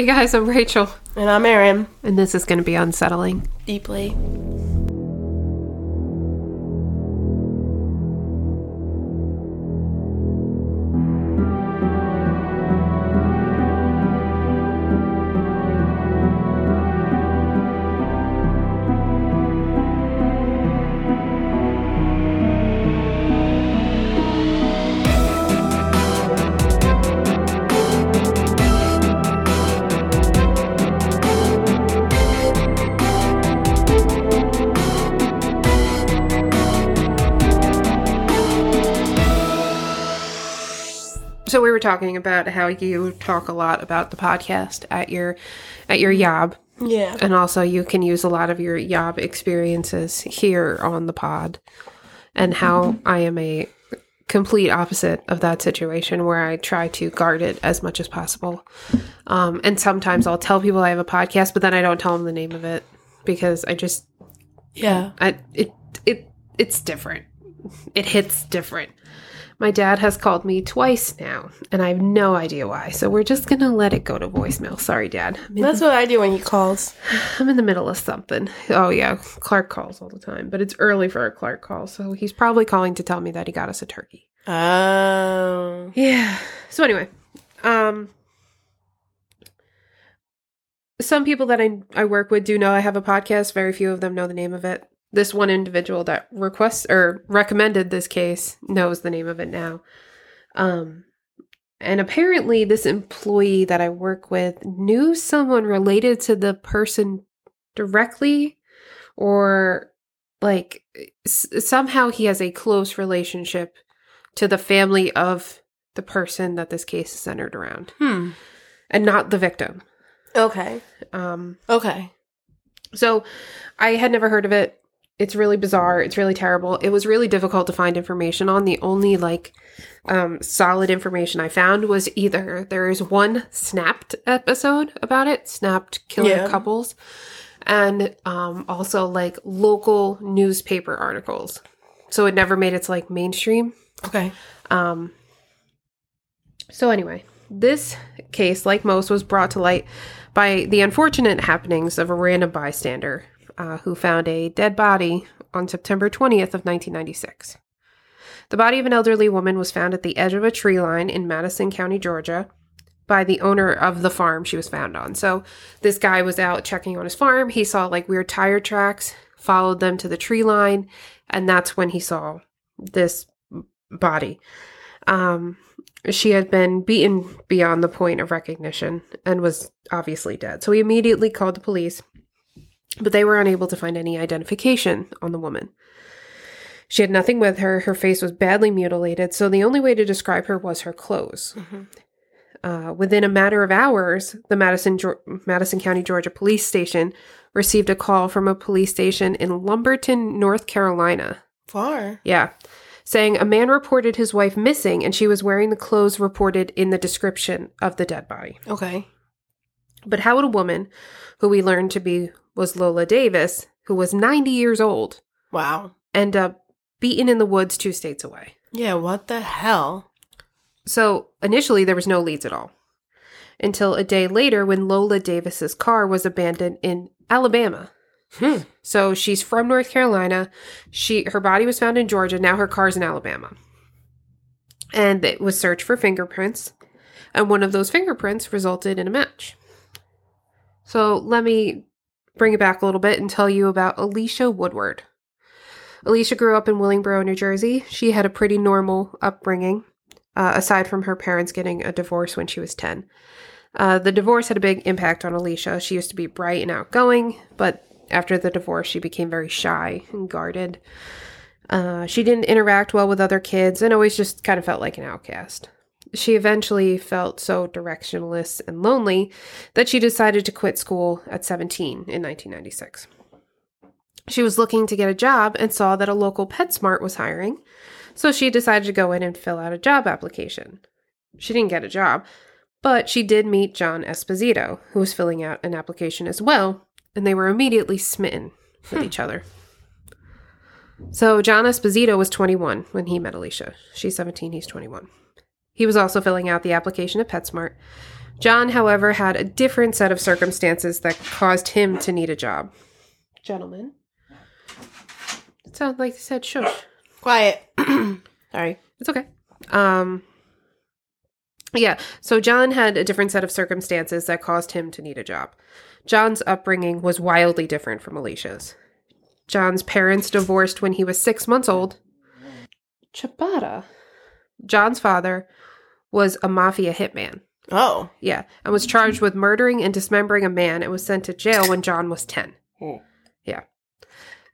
Hey guys, I'm Rachel, And I'm Erin. and this is going to be unsettling. Deeply. So we were talking about how you talk a lot about the podcast at your at your yob, Yeah. and also you can use a lot of your yob experiences here on the pod, and how I am a complete opposite of that situation where I try to guard it as much as possible. Um, and sometimes I'll tell people I have a podcast, but then I don't tell them the name of it because I just Yeah. I it it it's different. It hits different. My dad has called me twice now, and I have no idea why. So we're just gonna let it go to voicemail. Sorry, Dad. That's what I do when he calls. I'm in the middle of something. Oh yeah, Clark calls all the time, but it's early for a Clark call, so he's probably calling to tell me that he got us a turkey. Oh. Yeah. So anyway, um some people that I I work with do know I have a podcast. Very few of them know the name of it. This one individual that requests or recommended this case knows the name of it now. Um and apparently this employee that I work with knew someone related to the person directly or like s- somehow he has a close relationship to the family of the person that this case is centered around Hmm. and not the victim. Okay. Um, Okay. so I had never heard of it. It's really bizarre. It's really terrible. It was really difficult to find information on. The only like um, solid information I found was either there is one snapped episode about it, snapped killer Yeah. couples, and um, also like local newspaper articles. So it never made its like mainstream. Okay. Um, so, anyway, this case, like most, was brought to light by the unfortunate happenings of a random bystander uh, who found a dead body on September 20th of 1996. The body of an elderly woman was found at the edge of a tree line in Madison County, Georgia, by the owner of the farm she was found on. So, this guy was out checking on his farm. He saw like weird tire tracks, followed them to the tree line, and that's when he saw this body. Um, she had been beaten beyond the point of recognition and was obviously dead. So he immediately called the police, but they were unable to find any identification on the woman. She had nothing with her. Her face was badly mutilated, so the only way to describe her was her clothes. Uh, within a matter of hours, the Madison Madison County, Georgia Police Station received a call from a police station in Lumberton, North Carolina, Far. yeah. Saying a man reported his wife missing and she was wearing the clothes reported in the description of the dead body. Okay. But how would a woman, who we learned to be was Lola Davis, who was 90 years old, Wow. end up beaten in the woods two states away? Yeah, what the hell? So initially there was no leads at all. Until a day later when Lola Davis's car was abandoned in Alabama. Hmm. So she's from North Carolina. She her body was found in Georgia. Now her car's in Alabama. And it was searched for fingerprints. And one of those fingerprints resulted in a match. So let me bring it back a little bit and tell you about Alicia Woodward. Alicia grew up in Willingboro, New Jersey. She had a pretty normal upbringing, uh, aside from her parents getting a divorce when she was 10. Uh, the divorce had a big impact on Alicia. She used to be bright and outgoing, but after the divorce, she became very shy and guarded. Uh, she didn't interact well with other kids and always just kind of felt like an outcast. She eventually felt so directionless and lonely that she decided to quit school at 17 in 1996. She was looking to get a job and saw that a local PetSmart was hiring, so she decided to go in and fill out a job application. She didn't get a job, but she did meet John Esposito, who was filling out an application as well, and they were immediately smitten with hmm. each other. So John Esposito was 21 when he met Alicia. She's 17, he's 21. He was also filling out the application at PetSmart. John, however, had a different set of circumstances that caused him to need a job. Gentlemen. It sounds like they said shush. Quiet. Sorry. It's okay. Um yeah, so John had a different set of circumstances that caused him to need a job. John's upbringing was wildly different from Alicia's. John's parents divorced when he was six months old. Ciabatta. John's father was a mafia hitman. Oh. Yeah, and was charged with murdering and dismembering a man and was sent to jail when John was 10. Oh. Yeah.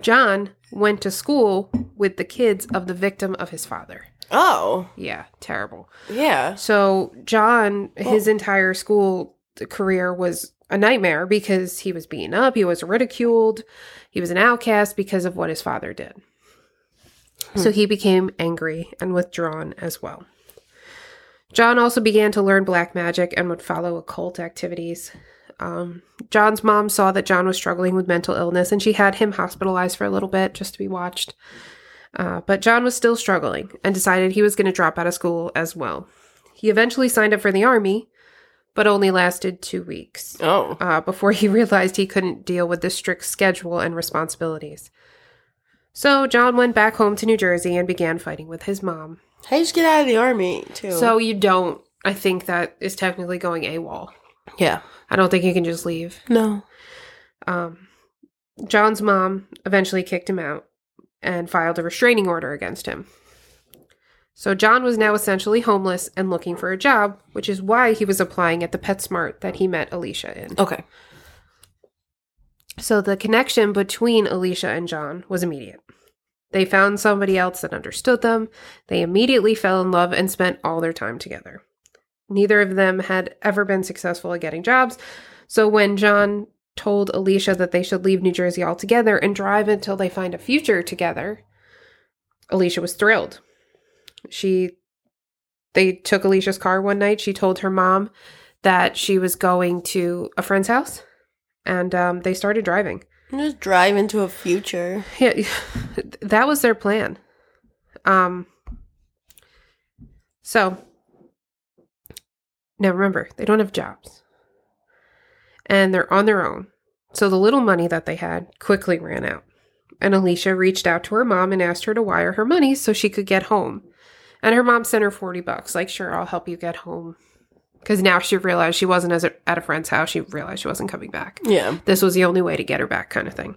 John went to school with the kids of the victim of his father. Oh. Yeah, terrible. Yeah. So, John, oh. his entire school career was a nightmare because he was beaten up, he was ridiculed, he was an outcast because of what his father did. Hmm. So, he became angry and withdrawn as well. John also began to learn black magic and would follow occult activities. Um, John's mom saw that John was struggling with mental illness and she had him hospitalized for a little bit just to be watched. Uh, but John was still struggling and decided he was going to drop out of school as well. He eventually signed up for the army, but only lasted two weeks Oh. uh, before he realized he couldn't deal with the strict schedule and responsibilities. So John went back home to New Jersey and began fighting with his mom. How you just get out of the army too? So you don't, I think that is technically going AWOL. yeah. I don't think you can just leave. No. Um, John's mom eventually kicked him out and filed a restraining order against him. So John was now essentially homeless and looking for a job, which is why he was applying at the PetSmart that he met Alicia in. Okay. So the connection between Alicia and John was immediate. They found somebody else that understood them. They immediately fell in love and spent all their time together. Neither of them had ever been successful at getting jobs. So when John told Alicia that they should leave New Jersey altogether and drive until they find a future together, Alicia was thrilled. She they took Alicia's car one night. She told her mom that she was going to a friend's house and um, they started driving. Just drive into a future. Yeah, that was their plan. Um, so now remember, they don't have jobs and they're on their own. So the little money that they had quickly ran out. And Alicia reached out to her mom and asked her to wire her money so she could get home. And her mom sent her 40 bucks, like, sure, I'll help you get home. Because now she realized she wasn't as a, at a friend's house. She realized she wasn't coming back Yeah. this was the only way to get her back kind of thing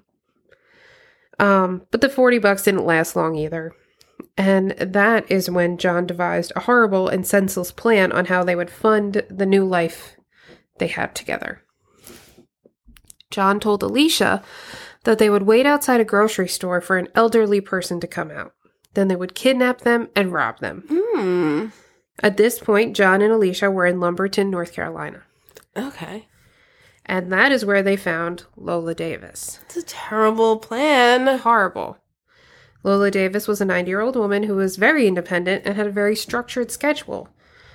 um but the 40 bucks didn't last long either and that is when john devised a horrible and senseless plan on how they would fund the new life they had together john told alicia that they would wait outside a grocery store for an elderly person to come out then they would kidnap them and rob them Hmm. At this point john and alicia were in lumberton north carolina Okay. and that is where they found lola davis It's a terrible plan. horrible. Lola Davis was a 90 year old woman who was very independent and had a very structured schedule.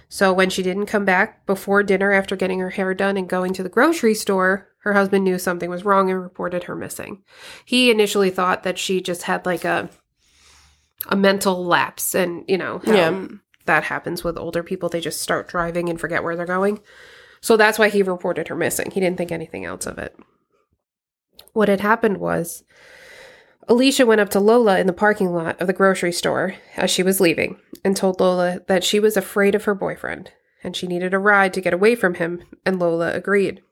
So when she didn't come back before dinner after getting her hair done and going to the grocery store, her husband knew something was wrong and reported her missing. He initially thought that she just had like a a mental lapse and, you know, Yeah. That happens with older people they just start driving and forget where they're going. So that's why he reported her missing. He didn't think anything else of it. What had happened was Alicia went up to Lola in the parking lot of the grocery store as she was leaving and told Lola that she was afraid of her boyfriend and she needed a ride to get away from him, and Lola agreed.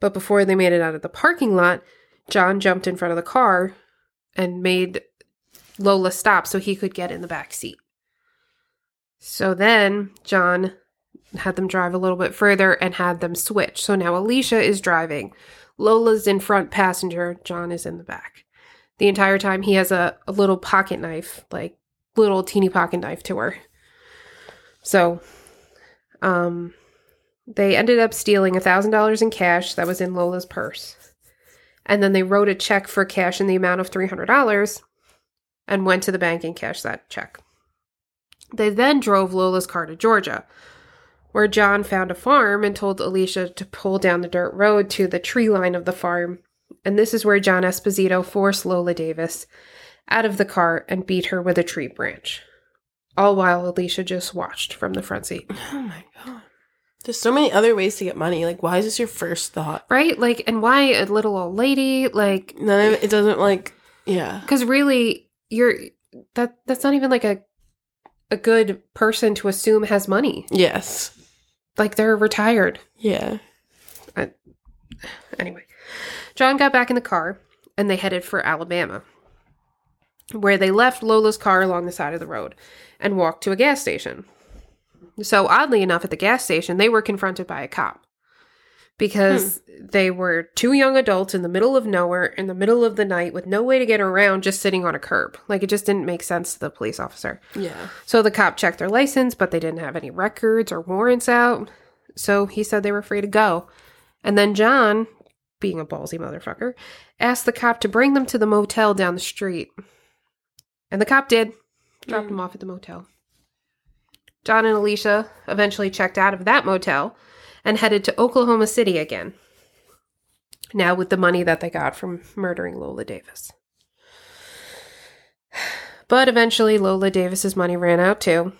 But before they made it out of the parking lot, John jumped in front of the car and made Lola stop so he could get in the back seat. So then John had them drive a little bit further and had them switch. So now Alicia is driving. Lola's in front passenger, John is in the back. The entire time he has a, a little pocket knife, like little teeny pocket knife to her. So um they ended up stealing a thousand dollars in cash that was in Lola's purse. And then they wrote a check for cash in the amount of three hundred dollars and went to the bank and cashed that check. They then drove Lola's car to Georgia, where John found a farm and told Alicia to pull down the dirt road to the tree line of the farm. And this is where John Esposito forced Lola Davis out of the car and beat her with a tree branch. All while Alicia just watched from the front seat. Oh my god. There's so many other ways to get money. Like, why is this your first thought? right? Like, and why a little old lady? Like, None of it, it doesn't like, yeah. because really, you're that that's not even like a a good person to assume has money. Yes. Like they're retired. Yeah. Anyway, John got back in the car and they headed for Alabama, where they left Lola's car along the side of the road and walked to a gas station. So, oddly enough, at the gas station, they were confronted by a cop Hmm. because they were two young adults in the middle of nowhere, in the middle of the night, with no way to get around, just sitting on a curb. Like, it just didn't make sense to the police officer. Yeah. So the cop checked their license, but they didn't have any records or warrants out. So he said they were free to go. And then John, being a ballsy motherfucker, asked the cop to bring them to the motel down the street. And the cop did, dropped hmm. them off at the motel. John and Alicia eventually checked out of that motel and headed to Oklahoma City again. Now with the money that they got from murdering Lola Davis. But eventually, Lola Davis's money ran out too,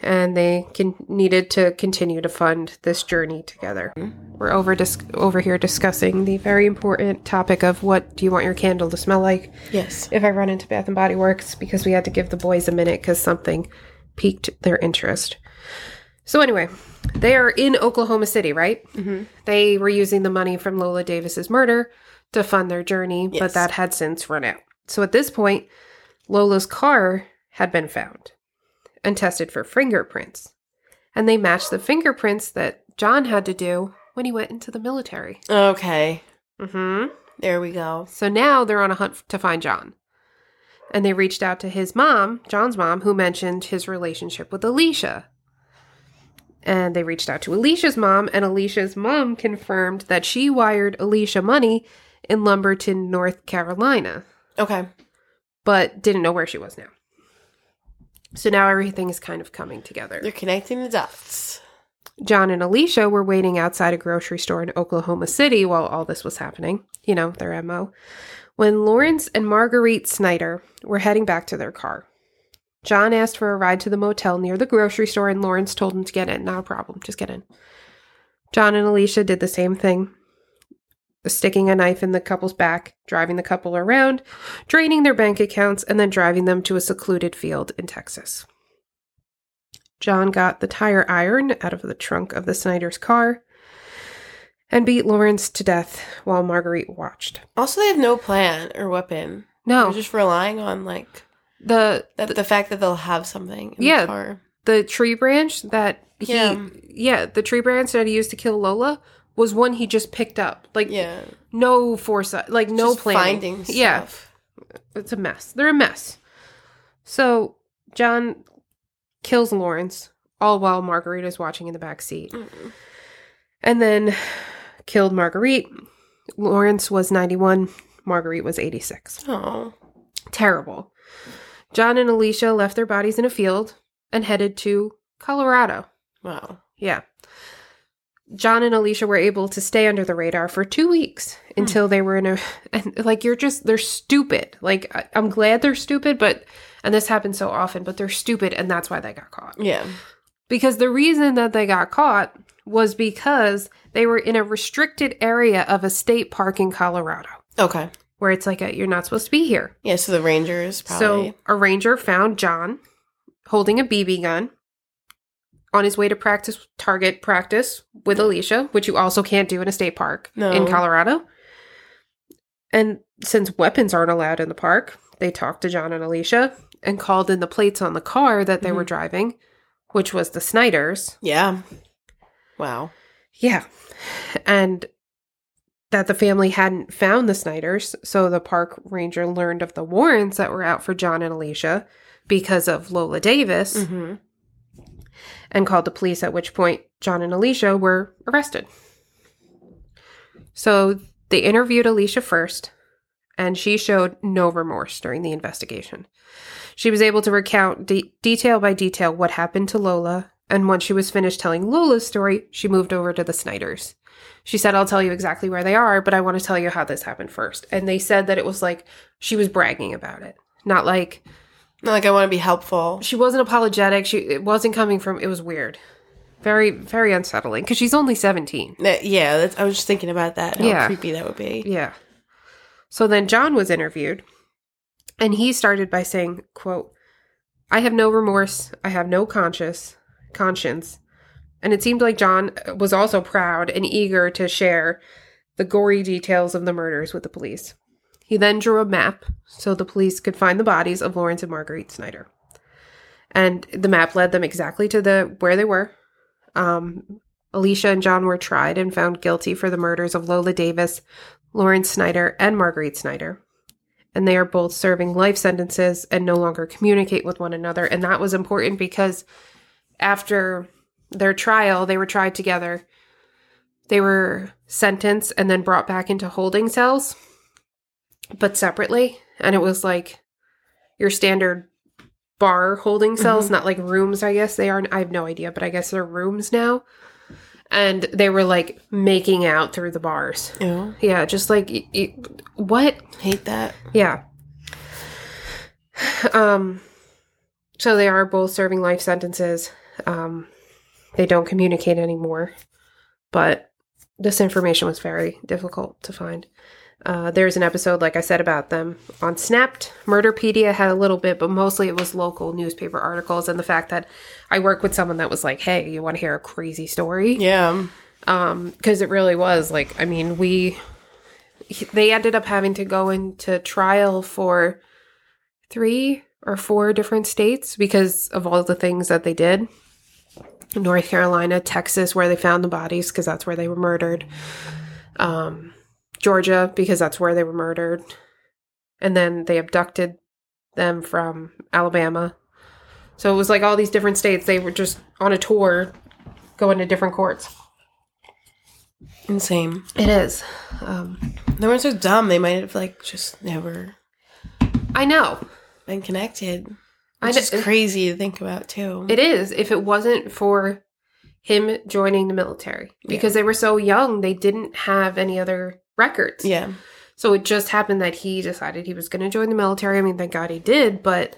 and they con- needed to continue to fund this journey together. We're over dis- over here discussing the very important topic of what do you want your candle to smell like? Yes. If I run into Bath and Body Works, because we had to give the boys a minute because something piqued their interest. So anyway, they are in Oklahoma City, right? Mm-hmm. They were using the money from Lola Davis's murder to fund their journey, but that had since run out. So at this point, Lola's car had been found and tested for fingerprints. And they matched the fingerprints that John had to do when he went into the military. Okay. hmm There we go. So now they're on a hunt to find John. And they reached out to his mom, John's mom, who mentioned his relationship with Alicia. And they reached out to Alicia's mom, and Alicia's mom confirmed that she wired Alicia money in Lumberton, North Carolina, Okay. but didn't know where she was now. So now everything is kind of coming together. They're connecting the dots. John and Alicia were waiting outside a grocery store in Oklahoma City while all this was happening. You know, their MO. When Lawrence and Marguerite Snyder were heading back to their car. John asked for a ride to the motel near the grocery store, and Lawrence told him to get in. Not a problem, just get in. John and Alicia did the same thing, sticking a knife in the couple's back, driving the couple around, draining their bank accounts, and then driving them to a secluded field in Texas. John got the tire iron out of the trunk of the Snyder's car and beat Lawrence to death while Marguerite watched. Also, they have no plan or weapon. No, They're just relying on like the that the fact that they'll have something in Yeah. the car. the tree branch that he Yeah. yeah. the tree branch that he used to kill Lola was one he just picked up. Like Yeah. no foresight, like no Just planning. Yeah, it's a mess. They're a mess. So John kills Lawrence, all while Marguerite is watching in the back seat. Mm. And then killed Marguerite. Lawrence was 91, Marguerite was 86. Oh. Terrible. John and Alicia left their bodies in a field and headed to Colorado. Wow. Yeah. John and Alicia were able to stay under the radar for two weeks hmm. until they were in a, and like, you're just, they're stupid. Like, I, I'm glad they're stupid, but, and this happens so often, but they're stupid and that's why they got caught. Yeah. Because the reason that they got caught was because they were in a restricted area of a state park in Colorado Okay. Where it's like, a, you're not supposed to be here. Yeah. So the Rangers probably. So a ranger found John holding a BB gun on his way to practice target practice with Alicia, which you also can't do in a state park No. in Colorado. And since weapons aren't allowed in the park, they talked to John and Alicia and called in the plates on the car that they were mm-hmm. driving, which was the Snyders. yeah. Wow. Yeah. And that the family hadn't found the Snyders, so the park ranger learned of the warrants that were out for John and Alicia because of Lola Davis Mm-hmm. and called the police, at which point John and Alicia were arrested. So they interviewed Alicia first, and she showed no remorse during the investigation. She was able to recount de- detail by detail what happened to Lola, and once she was finished telling Lola's story, she moved over to the Snyders. She said, I'll tell you exactly where they are, but I want to tell you how this happened first. And they said that it was like she was bragging about it, not like Not like I want to be helpful. she wasn't apologetic. She it wasn't coming from it was weird. very very unsettling because she's only 17 That- yeah, that's, I was just thinking about that. How Yeah. creepy that would be. yeah so then john was interviewed and he started by saying quote i have no remorse i have no conscience conscience and it seemed like john was also proud and eager to share the gory details of the murders with the police. He then drew a map so the police could find the bodies of lawrence and marguerite snyder. And the map led them exactly to the where they were. Um, alicia and john were tried and found guilty for the murders of lola davis lawrence snyder and marguerite snyder. And they are both serving life sentences and no longer communicate with one another. And that was important because after their trial they were tried together they were sentenced and then brought back into holding cells but separately and it was like your standard bar holding cells not like rooms i guess they are i have no idea but i guess they're rooms now and they were like making out through the bars Ew. yeah just like y- y- what Hate that. yeah. Um so they are both serving life sentences. Um they don't communicate anymore. But this information was very difficult to find. Uh, there's an episode, like I said, about them on Snapped. Murderpedia had a little bit, but mostly it was local newspaper articles and the fact that I work with someone that was like, "Hey, you want to hear a crazy story?" Yeah. um because it really was like i mean we they ended up having to go into trial for three or four different states because of all the things that they did north carolina texas where they found the bodies because that's where they were murdered um georgia because that's where they were murdered and then they abducted them from alabama so it was like all these different states they were just on a tour going to different courts Insane. it is. Um, They weren't so dumb. They might have like just never I know. been connected. I Which is crazy to think about too. It is. If it wasn't for him joining the military, because they were so young, they didn't have any other records. yeah. So it just happened that he decided he was going to join the military. I mean, thank God he did. But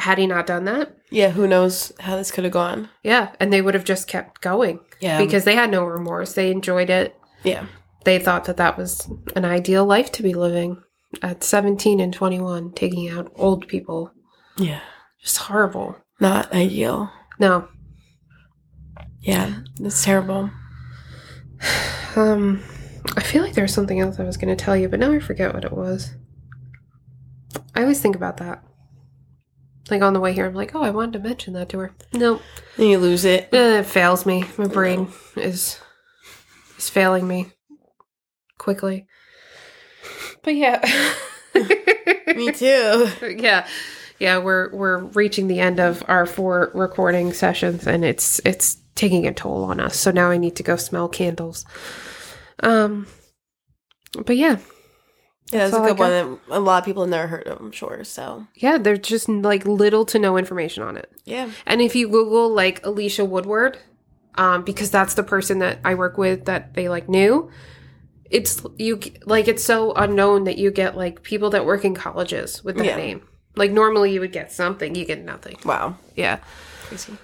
had he not done that, Yeah. Who knows how this could have gone? yeah, and they would have just kept going Yeah. because they had no remorse. They enjoyed it. yeah. They thought that that was an ideal life to be living at 17 and 21, taking out old people. Yeah. Just horrible. Not ideal. No, Yeah. It's terrible. Um, I feel like there was something else I was going to tell you, but now I forget what it was. I always think about that. Like on the way here, I'm like, oh, I wanted to mention that to her. No, Then you lose it. Eh, it fails me. My brain is is failing me quickly. But yeah, Me too. yeah, yeah. We're we're reaching the end of our four recording sessions, and it's it's taking a toll on us. So now I need to go smell candles. Um, but yeah, Yeah, that's That's a good one that a lot of people have never heard of, I'm sure. So yeah. There's just like little to no information on it. yeah. And if you Google like Alicia Woodward, um, because that's the person that I work with that they like knew, it's you like it's so unknown that you get like people that work in colleges with that Yeah. name. Like normally you would get something, you get nothing. Wow. Yeah. Crazy.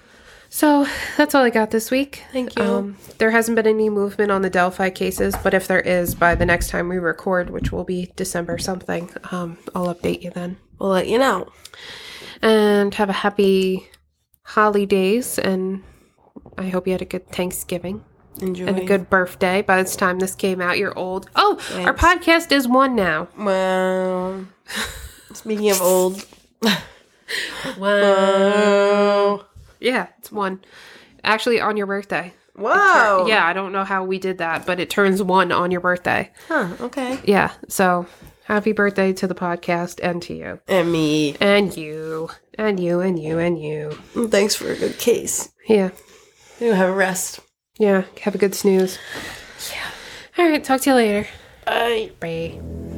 So that's all I got this week. Thank you. Um, there hasn't been any movement on the Delphi cases, but if there is by the next time we record, which will be December something, um, I'll update you then. We'll let you know. And have a happy holidays, and I hope you had a good Thanksgiving Enjoy. and a good birthday. By the time this came out, you're old. Oh, our podcast is one now. Well, speaking of old. Wow. Yeah, it's one. Actually, on your birthday. Whoa. Yeah, I don't know how we did that, but it turns one on your birthday. Huh. Okay. Yeah. So happy birthday to the podcast and to you. And me. And you. And you and you and you. Mm, thanks for a good case. Yeah. You have a rest. Yeah. Have a good snooze. Yeah. All right. Talk to you later. Bye. Bye.